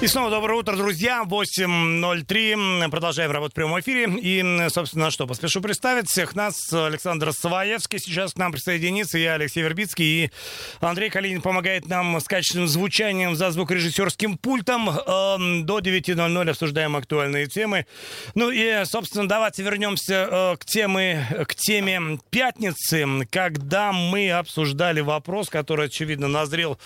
И снова доброе утро, друзья. 8.03. Продолжаем работать в прямом эфире. И, собственно, что, поспешу представить всех нас. Александр Саваевский сейчас к нам присоединится. Я Алексей Вербицкий. И Андрей Калинин помогает нам с качественным звучанием за звукорежиссерским пультом. Эм, до 9.00 обсуждаем актуальные темы. Ну и, собственно, давайте вернемся э, к, теме, к теме пятницы, когда мы обсуждали вопрос, который, очевидно, назрел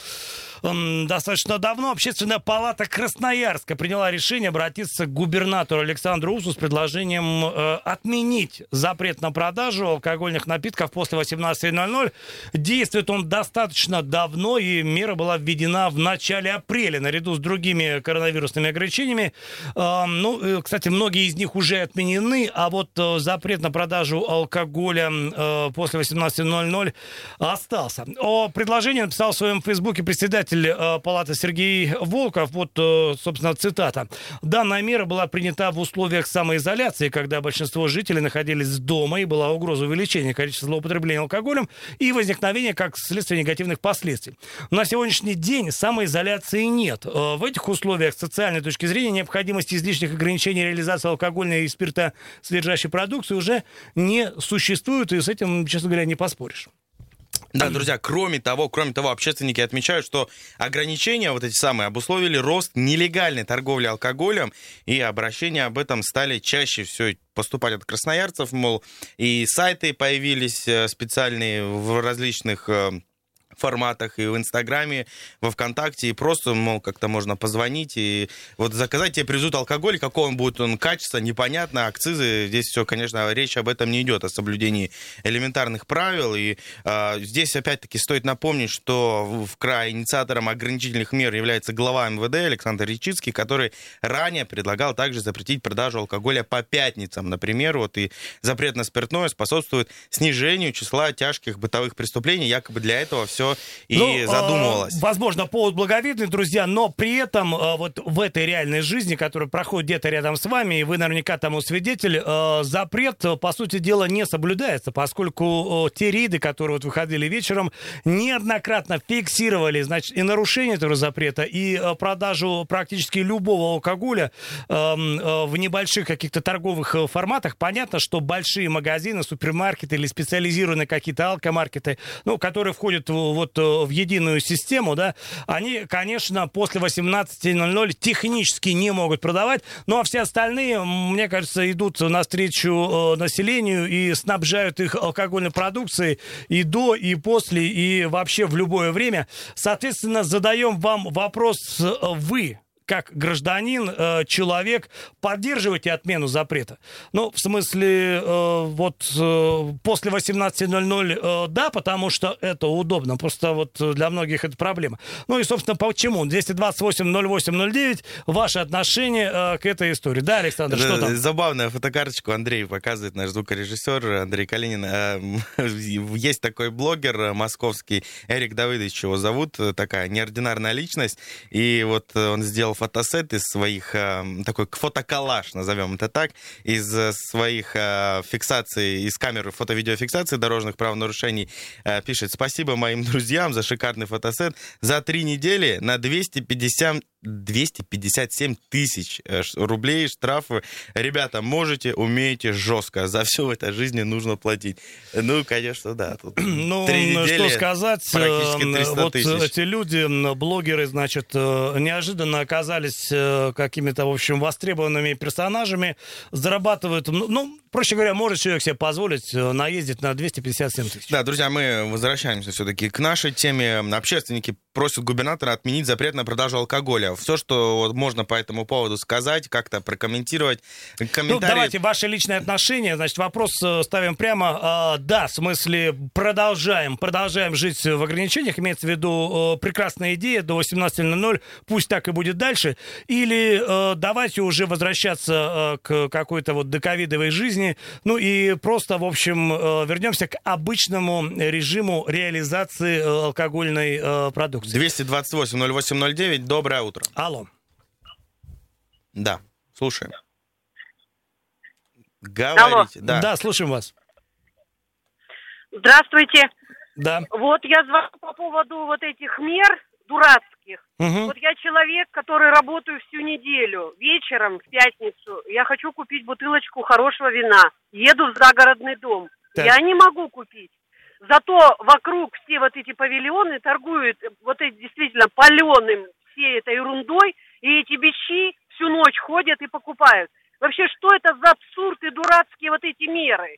достаточно давно общественная палата Красноярска приняла решение обратиться к губернатору Александру Усу с предложением э, отменить запрет на продажу алкогольных напитков после 18.00. Действует он достаточно давно, и мера была введена в начале апреля наряду с другими коронавирусными ограничениями. Ну, э, кстати, многие из них уже отменены, а вот э, запрет на продажу алкоголя э, после 18.00 остался. О предложении написал в своем фейсбуке председатель председатель э, палаты Сергей Волков. Вот, э, собственно, цитата. Данная мера была принята в условиях самоизоляции, когда большинство жителей находились дома и была угроза увеличения количества злоупотребления алкоголем и возникновения как следствие негативных последствий. На сегодняшний день самоизоляции нет. Э, в этих условиях с социальной точки зрения необходимости излишних ограничений реализации алкогольной и спирта содержащей продукции уже не существует, и с этим, честно говоря, не поспоришь. Да, друзья, кроме того, кроме того, общественники отмечают, что ограничения вот эти самые обусловили рост нелегальной торговли алкоголем, и обращения об этом стали чаще все поступать от красноярцев, мол, и сайты появились э, специальные в различных э, форматах, и в Инстаграме, во Вконтакте, и просто, мол, как-то можно позвонить и вот заказать тебе привезут алкоголь, какого он будет он качество, непонятно, акцизы, здесь все, конечно, речь об этом не идет, о соблюдении элементарных правил, и э, здесь, опять-таки, стоит напомнить, что в крае инициатором ограничительных мер является глава МВД Александр Речицкий, который ранее предлагал также запретить продажу алкоголя по пятницам, например, вот, и запрет на спиртное способствует снижению числа тяжких бытовых преступлений, якобы для этого все и ну. Э, возможно, повод благовидный, друзья, но при этом э, вот в этой реальной жизни, которая проходит где-то рядом с вами, и вы наверняка тому свидетель, э, запрет, по сути дела, не соблюдается, поскольку те рейды, которые вот выходили вечером, неоднократно фиксировали, значит, и нарушение этого запрета, и продажу практически любого алкоголя в небольших каких-то торговых форматах. Понятно, что большие магазины, супермаркеты или специализированные какие-то алкомаркеты, ну, которые входят в вот э, в единую систему, да, они, конечно, после 18.00 технически не могут продавать, ну а все остальные, мне кажется, идут навстречу э, населению и снабжают их алкогольной продукцией и до, и после, и вообще в любое время. Соответственно, задаем вам вопрос э, вы, как гражданин, э, человек, поддерживаете отмену запрета? Ну, в смысле, э, вот э, после 18.00 да, потому что это удобно. Просто вот для многих это проблема. Ну и, собственно, почему? 228-08-09, ваше отношение к этой истории. Да, Александр, что там? Забавная фотокарточку Андрей показывает, наш звукорежиссер Андрей Калинин. Есть такой блогер московский, Эрик Давыдович его зовут, такая неординарная личность. И вот он сделал фотосет из своих, э, такой фотоколлаж, назовем это так, из э, своих э, фиксаций, из камеры фото-видеофиксации дорожных правонарушений, пишет «Спасибо моим друзьям за шикарный фотосет. За три недели на 250 257 тысяч э, рублей штрафы. Ребята, можете, умеете жестко. За все в этой жизни нужно платить. Ну, конечно, да. Тут ну, что сказать. Э, вот тысяч. эти люди, блогеры, значит, э, неожиданно оказались какими-то, в общем, востребованными персонажами, зарабатывают, ну проще говоря, может человек себе позволить наездить на 257 тысяч. Да, друзья, мы возвращаемся все-таки к нашей теме. Общественники просят губернатора отменить запрет на продажу алкоголя. Все, что вот можно по этому поводу сказать, как-то прокомментировать. Комментарии... Ну, давайте ваши личные отношения. Значит, вопрос э, ставим прямо. А, да, в смысле, продолжаем, продолжаем жить в ограничениях. Имеется в виду э, прекрасная идея до 18.00. Пусть так и будет дальше. Или э, давайте уже возвращаться к какой-то вот доковидовой жизни. Ну и просто, в общем, вернемся к обычному режиму реализации алкогольной продукции продукции. 228 0809, доброе утро. Алло. Да, слушаем. Говорите, Алло. да. Да, слушаем вас. Здравствуйте. Да. Вот я звоню по поводу вот этих мер дурацких. Мгм. Вот я человек, который работаю всю неделю. Вечером, в пятницу, я хочу купить бутылочку хорошего вина. Еду в загородный дом. Так. Я не могу купить. Зато вокруг все вот эти павильоны торгуют э, вот эти действительно паленым всей этой ерундой, и эти бичи всю ночь ходят и покупают. Вообще, что это за абсурд и дурацкие вот эти меры?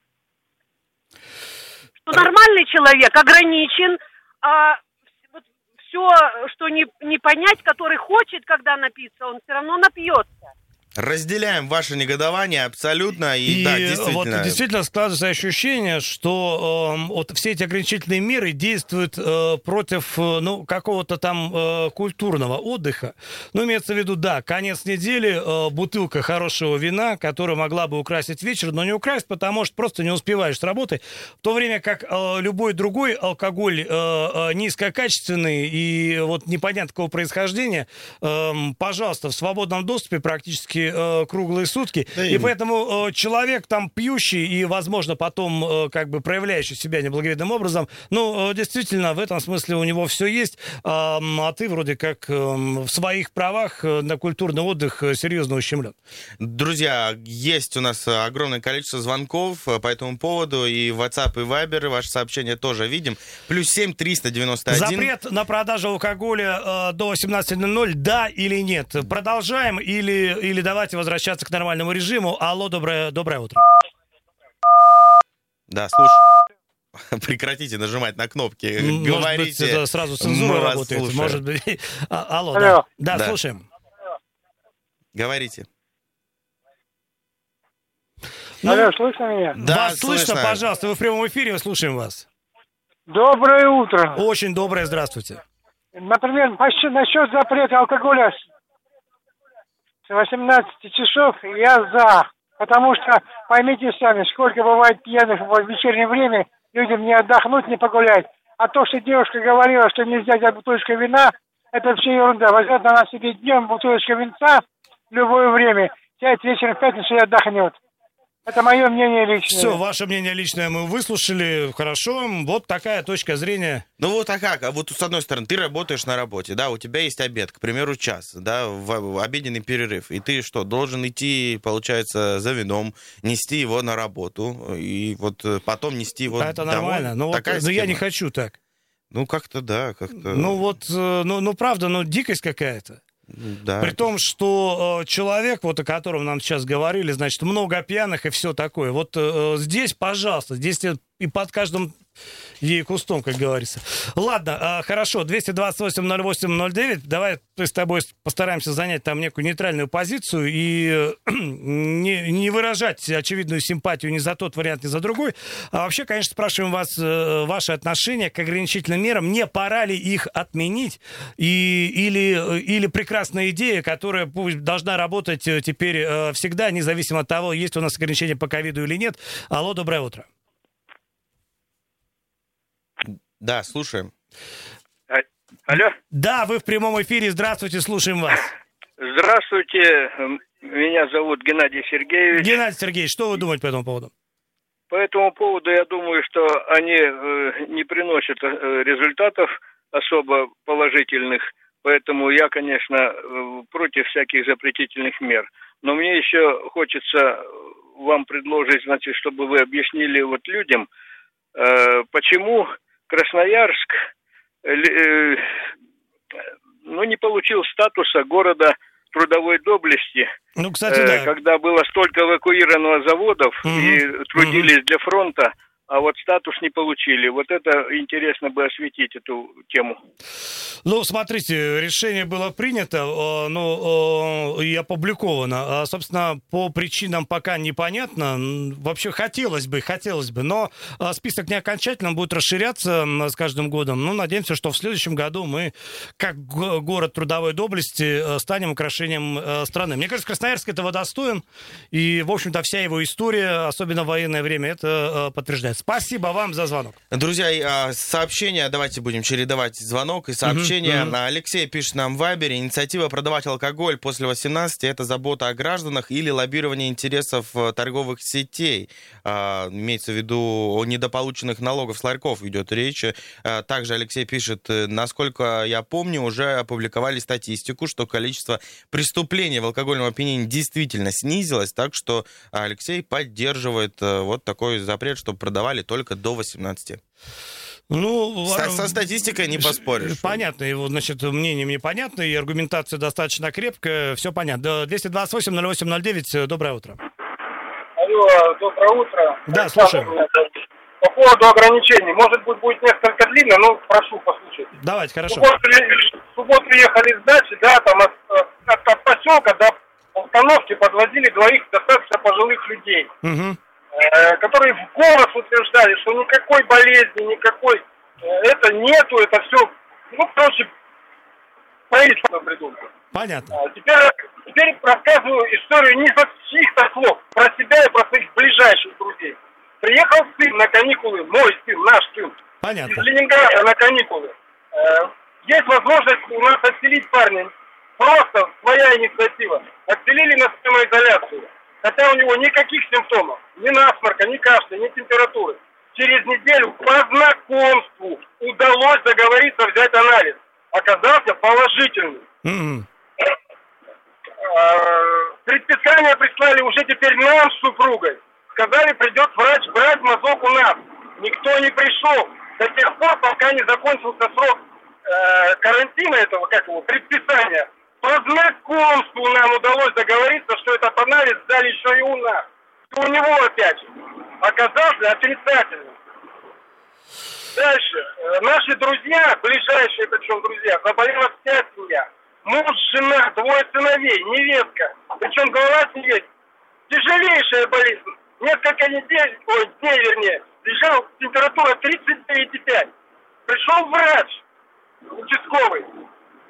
Что нормальный человек ограничен, а все, что не, не понять, который хочет, когда напиться, он все равно напьется. Разделяем ваше негодование абсолютно. И, И да, вот действительно. действительно складывается ощущение, что эм, вот все эти ограничительные меры действуют э, против э, ну, какого-то там э, культурного отдыха. Ну, имеется в виду, да, конец недели, э, бутылка хорошего вина, которая могла бы украсить вечер, но не украсть, потому что просто не успеваешь с работы. В то время как э, любой другой алкоголь э, э, низкокачественный и вот непонятно какого происхождения, эм, пожалуйста, в свободном доступе практически э, круглые сутки. Да и и- поэтому э, человек там пьющий и, возможно, потом э, как бы проявляющий себя неблаговидным образом, ну, э, действительно, в этом смысле у него все есть, ам, а ты вроде как эм, в своих правах э, на культурный отдых э, серьезно ущемлен. Друзья, есть у нас э, огромное количество звонков э, по этому поводу, и WhatsApp, и Viber, ваши сообщения тоже видим. Плюс 7 391. Запрет на продажу алкоголя э, до 18.00, да или нет? Продолжаем или, или давайте возвращаться к нормальному режиму? Алло, доброе, доброе утро. Да, слушай. Прекратите нажимать на кнопки. Может быть, Говорите. это сразу цензура работает. слушаем. Может быть. А, Алло, Алло. да. Да, Да. слушаем. Говорите. Ну, Алло, слышно меня? Да, вас слышно, слышно. пожалуйста, вы в прямом эфире, мы слушаем вас. Доброе утро. Очень доброе, здравствуйте. Например, насчет, запрета алкоголя 18 часов я за. Потому что, поймите сами, сколько бывает пьяных в вечернее время, людям не отдохнуть, не погулять. А то, что девушка говорила, что нельзя взять бутылочку вина, это все ерунда. Возьмет она себе днем бутылочку винца в любое время, сядет вечером в пятницу и отдохнет. Это мое мнение личное. Все, ваше мнение личное мы выслушали. Хорошо, вот такая точка зрения. Ну вот а как? А вот с одной стороны, ты работаешь на работе, да, у тебя есть обед, к примеру, час, да, в, в обеденный перерыв, и ты что, должен идти, получается, за вином, нести его на работу, и вот э, потом нести его А это домой? нормально. Ну, вот, ну, я не схема. хочу так. Ну как-то да, как-то... Ну вот, э, ну, ну правда, ну дикость какая-то. Да. При том, что э, человек, вот о котором нам сейчас говорили, значит, много пьяных и все такое. Вот э, здесь, пожалуйста, здесь э, и под каждым ей кустом, как говорится. Ладно, э, хорошо, 228-08-09, давай с тобой постараемся занять там некую нейтральную позицию и э, не, не выражать очевидную симпатию ни за тот вариант, ни за другой. А вообще, конечно, спрашиваем вас э, ваши отношения к ограничительным мерам. Не пора ли их отменить? И, или, или прекрасная идея, которая должна работать э, теперь э, всегда, независимо от того, есть у нас ограничения по ковиду или нет. Алло, доброе утро. Да, слушаем. Алло, Да, вы в прямом эфире. Здравствуйте, слушаем вас. здравствуйте, меня зовут Геннадий Сергеевич. Геннадий Сергеевич, что вы думаете по этому поводу? По этому поводу я думаю, что они э, не приносят э, результатов особо положительных, поэтому я, конечно, э, против всяких запретительных мер. Но мне еще хочется вам предложить, значит, чтобы вы объяснили вот людям, э, почему Красноярск э, э, ну, не получил статуса города трудовой доблести, Ну, кстати, э, да. когда было столько эвакуировано заводов Мгм. и трудились для фронта, а вот статус не получили. Вот это интересно бы осветить эту тему. Ну, смотрите, решение было принято, ну, и опубликовано. А, Собственно, по причинам пока непонятно. Вообще хотелось бы, хотелось бы, но э, список не окончательно будет расширяться с каждым годом. Ну, надеемся, что в следующем году мы, как го- город трудовой доблести, станем украшением страны. Мне кажется, Красноярск этого достоин, и, в общем-то, вся его история, особенно в военное время, это э, Спасибо вам за звонок. Друзья, а, сообщения, давайте будем чередовать звонок и сообщения. Мгм, мгм. Алексей пишет нам в Вайбере, инициатива продавать алкоголь после 18 это забота о гражданах или лоббирование интересов э, торговых сетей. А, имеется в виду о недополученных налогов с ларьков идет речь. А, также Алексей пишет, э, насколько я помню, уже опубликовали статистику, что количество преступлений в алкогольном опьянении действительно снизилось, так что Алексей поддерживает э, вот такой запрет, чтобы продавали только до 18. Ну, Со, со статистикой не поспоришь. Понятно, его, значит, мнение мне понятно, и аргументация достаточно крепкая, все понятно. Да, 228-08-09, доброе утро. Алло, доброе утро. Да, слушаем. По поводу ограничений. Может быть, будет несколько длинно, но прошу послушать. Давайте, В хорошо. субботу, в субботу ехали с дачи, да, там от, от- от поселка до остановки подвозили двоих достаточно пожилых людей, Мгм. Э, которые в голос утверждали, что никакой болезни, никакой э, это нету, это все, ну, короче, правительство придумало. Понятно. А Теперь, теперь рассказываю историю не со чьих-то слов, про себя и про своих ближайших друзей. Приехал сын на каникулы, мой сын, наш сын, из Понятно. Ленинграда на каникулы. Э, Есть возможность у нас отселить парня. Просто своя инициатива. Отселили на самоизоляцию. Хотя у него никаких симптомов. Ни насморка, ни кашля, ни температуры. Через неделю по знакомству удалось договориться взять анализ. Оказался положительный. Мгм. Э, Предписание прислали уже теперь нам с супругой. Сказали, придет врач брать мазок у нас. Никто не пришел до тех пор, пока не закончился срок э, карантина этого, как его, предписания. По знакомству нам удалось договориться, что этот анализ взяли еще и у нас. И у него опять оказался отрицательным. Дальше. Э, Наши друзья, ближайшие причем друзья, заболела вся семья. Муж, жена, двое сыновей, невестка. Причем голова сидеть. Тяжелейшая болезнь. Несколько недель, ой, дней вернее, лежал температура 39,5. Пришел врач, участковый.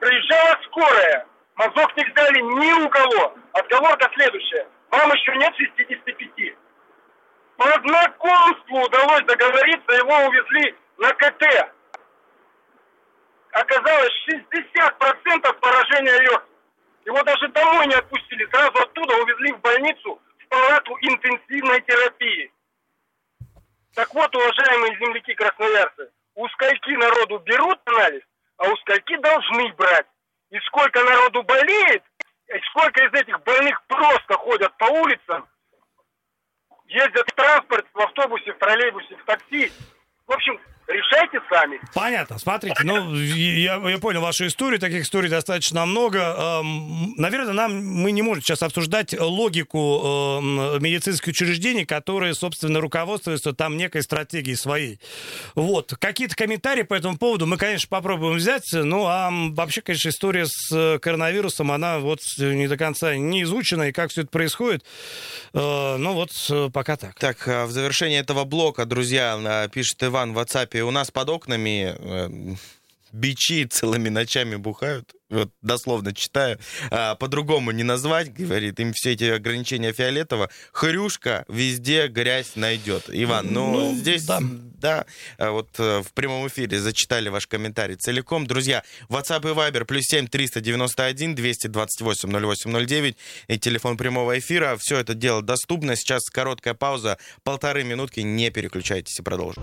Приезжала скорая. Мазок не взяли ни у кого. Отговорка следующая. Вам еще нет 65. По знакомству удалось договориться, его увезли на КТ. Оказалось 60% поражения легких. Его даже домой не отпустили, сразу оттуда увезли в больницу в палату интенсивной терапии. Так вот, уважаемые земляки красноярцы, у скольки народу берут анализ, а у скольки должны брать. И сколько народу болеет, и сколько из этих больных просто ходят по улицам, ездят в транспорт, в автобусе, в троллейбусе, в такси. В общем, сами. Понятно. Смотрите, ну, я, я понял вашу историю, таких историй достаточно много. Эм, Наверное, нам мы не можем сейчас обсуждать логику эм, медицинских учреждений, которые, собственно, руководствуются там некой стратегией своей. Вот. Какие-то комментарии по этому поводу мы, конечно, попробуем взять. Ну, а вообще, конечно, история с э, коронавирусом, она вот не до конца не изучена, и как все это происходит. Э, Ну, вот э, пока так. Так, в завершении этого блока, друзья, пишет Иван в WhatsApp, у нас под окнами э, бичи целыми ночами бухают. Вот дословно читаю. А, по-другому не назвать, говорит, им все эти ограничения фиолетово. Хрюшка везде грязь найдет. Иван, ну, Ну, здесь, да. да, а вот э, в прямом эфире зачитали ваш комментарий целиком. Друзья, WhatsApp и Viber плюс 7 391 228 0809 и телефон прямого эфира. Все это дело доступно. Сейчас короткая пауза, полторы минутки. Не переключайтесь и продолжим.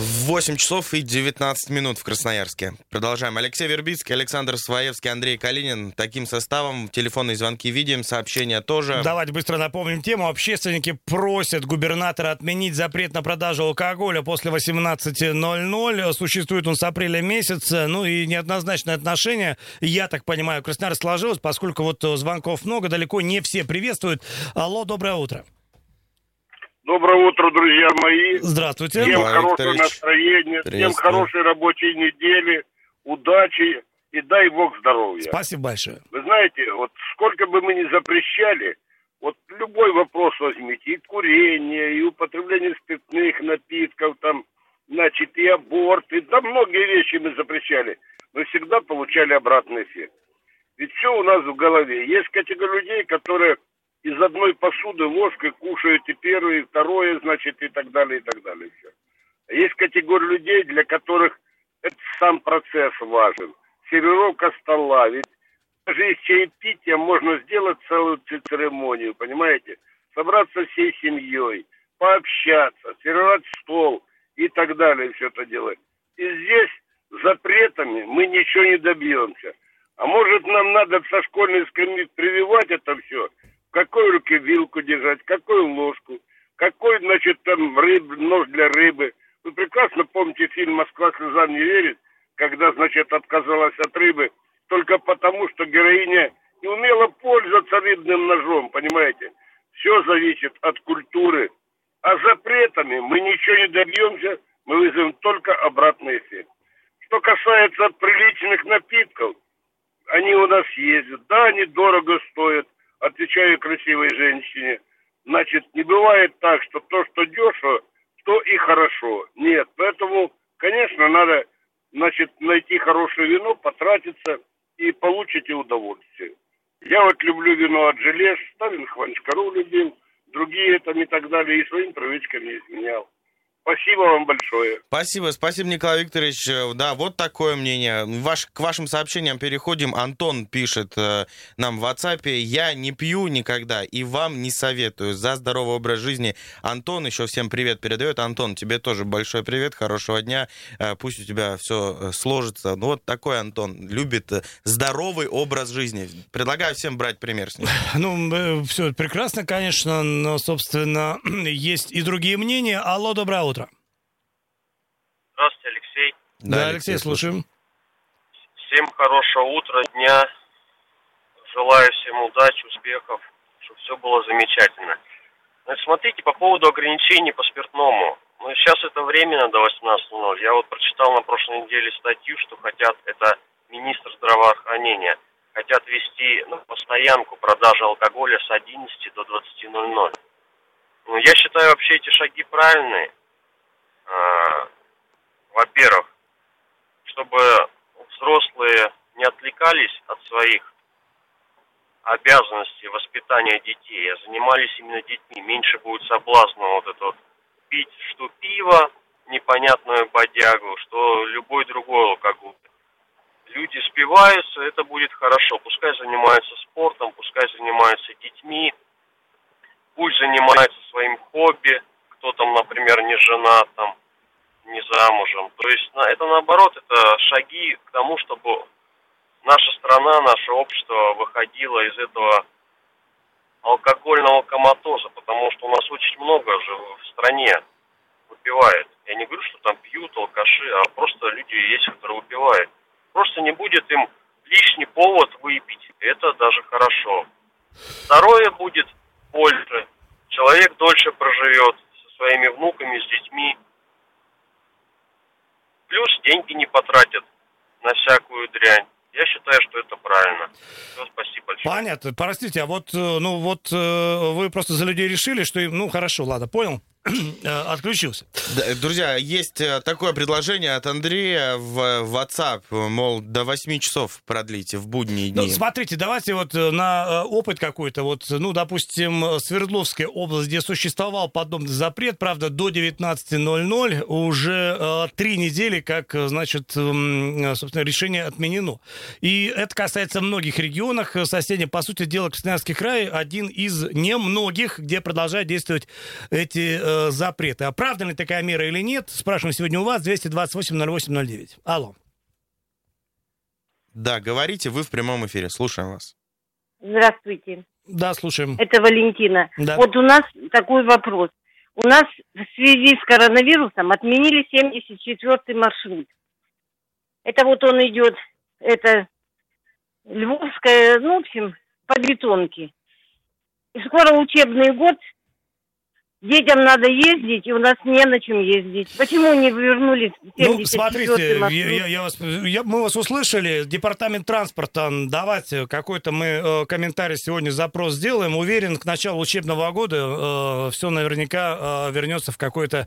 8 часов и 19 минут в Красноярске. Продолжаем. Алексей Вербицкий, Александр Своевский, Андрей Калинин. Таким составом телефонные звонки видим, сообщения тоже. Давайте быстро напомним тему. Общественники просят губернатора отменить запрет на продажу алкоголя после 18.00. Существует он с апреля месяца. Ну и неоднозначное отношение, я так понимаю, Краснодар сложилось, поскольку вот звонков много, далеко не все приветствуют. Алло, доброе утро. Доброе утро, друзья мои. Здравствуйте. Всем Николай хорошего Викторович, настроения, всем хорошей рабочей недели, удачи и дай бог здоровья. Спасибо большое. Вы знаете, вот сколько бы мы ни запрещали, вот любой вопрос возьмите, и курение, и употребление спиртных напитков, там, значит, и аборт, и да многие вещи мы запрещали, мы всегда получали обратный эффект. Ведь все у нас в голове. Есть категория людей, которые из одной посуды ложкой кушают и первое, второе, значит, и так далее, и так далее. Все. Есть категория людей, для которых это сам процесс важен. Сервировка стола. Ведь даже из чаепития можно сделать целую церемонию, понимаете? Собраться всей семьей, пообщаться, сервировать стол и так далее, все это делать. И здесь запретами мы ничего не добьемся. А может нам надо со школьной скамьи прививать это все? Какой руке вилку держать, какую ложку, какой, значит, там рыб, нож для рыбы. Вы прекрасно помните фильм «Москва слезам не верит», когда, значит, отказалась от рыбы только потому, что героиня не умела пользоваться рыбным ножом, понимаете? Все зависит от культуры. А запретами мы ничего не добьемся, мы вызовем только обратный эффект. Что касается приличных напитков, они у нас ездят. Да, они дорого стоят, отвечаю красивой женщине. Значит, не бывает так, что то, что дешево, то и хорошо. Нет, поэтому, конечно, надо, значит, найти хорошее вино, потратиться и получите удовольствие. Я вот люблю вино от желез, Сталин Хванчкару любил, другие там и так далее, и своим привычкам не изменял. Спасибо вам большое. Спасибо, спасибо, Николай Викторович. Э, да, вот такое мнение. Ваш, к вашим сообщениям переходим. Антон пишет э, нам в WhatsApp. Я не пью никогда и вам не советую. За здоровый образ жизни. Антон еще всем привет передает. Антон, тебе тоже большой привет, хорошего дня. Э, пусть у тебя все э, сложится. Ну, вот такой Антон. Любит э, здоровый образ жизни. Предлагаю всем брать пример с ним. Ну, э, все прекрасно, конечно, но, собственно, есть и другие мнения. Алло, доброе утро. Алексей. Да, Алексей, слушаем. Всем хорошего утра, дня. Желаю всем удачи, успехов, чтобы все было замечательно. Значит, смотрите, по поводу ограничений по спиртному. Ну, сейчас это временно до 18.00. Я вот прочитал на прошлой неделе статью, что хотят, это министр здравоохранения, хотят вести на постоянку продажи алкоголя с 11 до 20.00. Ну, я считаю вообще эти шаги правильные. А, во-первых, чтобы взрослые не отвлекались от своих обязанностей воспитания детей, а занимались именно детьми. Меньше будет соблазна вот это вот пить, что пиво, непонятную бодягу, что любой другой алкоголь. Люди спиваются, это будет хорошо. Пускай занимаются спортом, пускай занимаются детьми, пусть занимается своим хобби, кто там, например, не женат, там, не замужем. То есть это наоборот, это шаги к тому, чтобы наша страна, наше общество выходило из этого алкогольного коматоза, потому что у нас очень много же в стране выпивает. Я не говорю, что там пьют алкаши, а просто люди есть, которые выпивают. Просто не будет им лишний повод выпить. Это даже хорошо. Второе будет больше. Человек дольше проживет со своими внуками, с детьми. Плюс деньги не потратят на всякую дрянь. Я считаю, что это правильно. Все, спасибо большое. Понятно. Простите, а вот, э, ну вот э, вы просто за людей решили, что им, ну хорошо, ладно, понял, отключился. Да, Друзья, есть э, такое предложение от Андрея в WhatsApp, мол, до 8 часов продлите в будние Ну, дни. смотрите, давайте вот э, на э, опыт какой-то. Вот, ну, допустим, э, Свердловская область, где существовал подобный запрет, правда, до 19.00 уже э, три недели, как, э, значит, м, э, собственно, решение отменено. И это касается многих регионов э, соседних. По сути дела, Красноярский край один из немногих, где продолжают действовать эти э, запреты. Оправдана ли такая мера или нет? Спрашиваем сегодня у вас 228-08-09. Алло. Да, говорите, вы в прямом эфире, слушаем вас. Здравствуйте. Да, слушаем. Это Валентина. Да. Вот у нас такой вопрос. У нас в связи с коронавирусом отменили 74-й маршрут. Это вот он идет, это Львовская, ну, в общем, по бетонке. И скоро учебный год, Детям надо ездить, и у нас не на чем ездить. Почему не вернулись в Ну, 74-й смотрите, маршрут? я, я вас, я- мы вас услышали. Департамент транспорта, давайте какой-то мы э, комментарий сегодня, запрос сделаем. Уверен, к началу учебного года все наверняка э, вернется в какой-то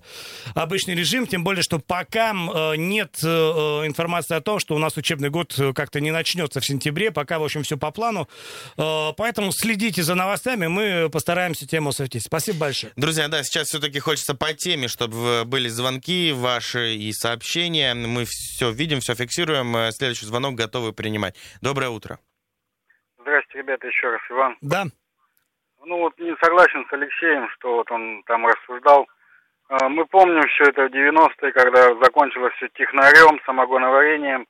обычный режим. Тем более, что пока э, нет э, э, информации о том, что у нас учебный год э, как-то не начнется в сентябре. Пока, в общем, все по плану. Э, поэтому следите за новостями. Мы постараемся тему осветить. Спасибо большое. Друзья, да, сейчас все-таки хочется по теме, чтобы были звонки ваши и сообщения. Мы все видим, все фиксируем. Э, Следующий звонок готовы принимать. Доброе утро. Здрасте, ребята, еще раз, Иван. Да. Ну вот не согласен с Алексеем, что вот он там рассуждал. А, Мы помним все это в 90-е, когда закончилось все технарем, самогоноварением.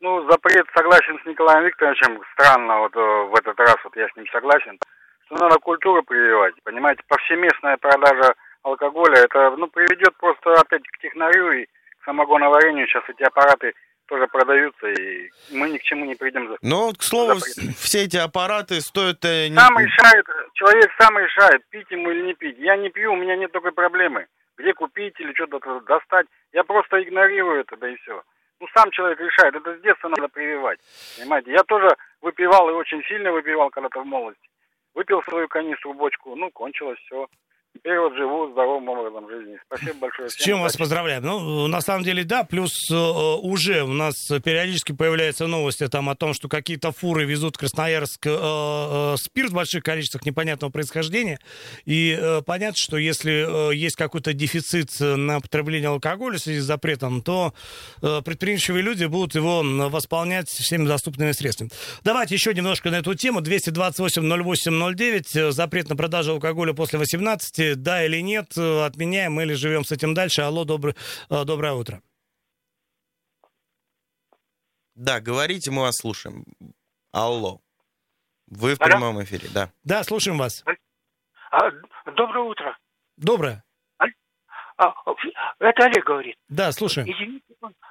Ну, запрет согласен с Николаем Викторовичем. Странно, вот э, в этот раз вот я с ним согласен. Что надо культуру прививать, понимаете? Повсеместная продажа алкоголя, это, ну, приведет просто опять к технарю и к самогоноварению. Сейчас эти аппараты тоже продаются, и мы ни к чему не придем. Ну, к слову, Запрет. все эти аппараты стоят... э, не- Сам решает, человек сам решает, пить ему или не пить. Я не пью, у меня нет такой проблемы. Где купить или что-то достать. Я просто игнорирую это, да и все. Ну, сам человек решает. Это с детства надо прививать. Понимаете? Я тоже выпивал и очень сильно выпивал когда-то в молодости. Выпил свою канистру, бочку, ну, кончилось все. Теперь вот живу здоровым образом жизни. Спасибо большое. С чем вас поздравляем? Ну, на самом деле, да, плюс э, уже у нас периодически появляются новости там о том, что какие-то фуры везут в Красноярск э, э, спирт в больших количествах непонятного происхождения. И э, понятно, что если э, есть какой-то дефицит на потребление алкоголя в связи с запретом, то э, предприимчивые люди будут его восполнять всеми доступными средствами. Давайте еще немножко на эту тему. 228-08-09. э, Запрет на продажу алкоголя после 18. Да или нет? э, Отменяем или живем с этим дальше? Алло, добрый, э, доброе утро. Да, говорите, мы вас слушаем. Алло. Вы в Алло. прямом эфире, да. Да, слушаем вас. А, доброе утро. Доброе. А, это Олег говорит. Да, слушаем. Извините,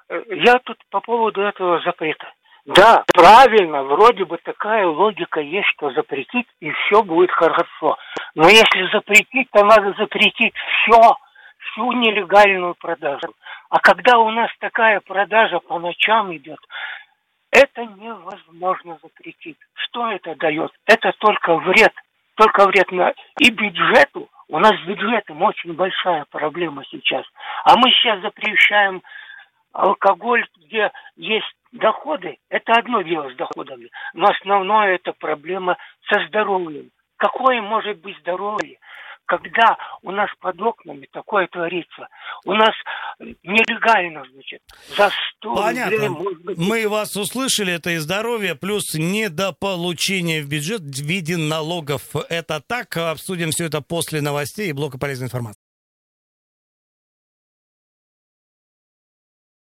э, я тут по поводу этого запрета. Да, правильно, вроде бы такая логика есть, что запретить, и все будет хорошо. Но если запретить, то надо запретить все, всю нелегальную продажу. А когда у нас такая продажа по ночам идет, это невозможно запретить. Что это дает? Это только вред. Только вред на и бюджету. У нас с бюджетом очень большая проблема сейчас. А мы сейчас запрещаем алкоголь, где есть доходы. Это одно дело с доходами. Но основное это проблема со здоровьем. Какое может быть здоровье, когда у нас под окнами такое творится? У нас нелегально, значит, за 100 Понятно. рублей, может быть, Мы вас услышали, это и здоровье, плюс недополучение в бюджет в виде налогов. Это так. Обсудим все это после новостей и блока полезной информации.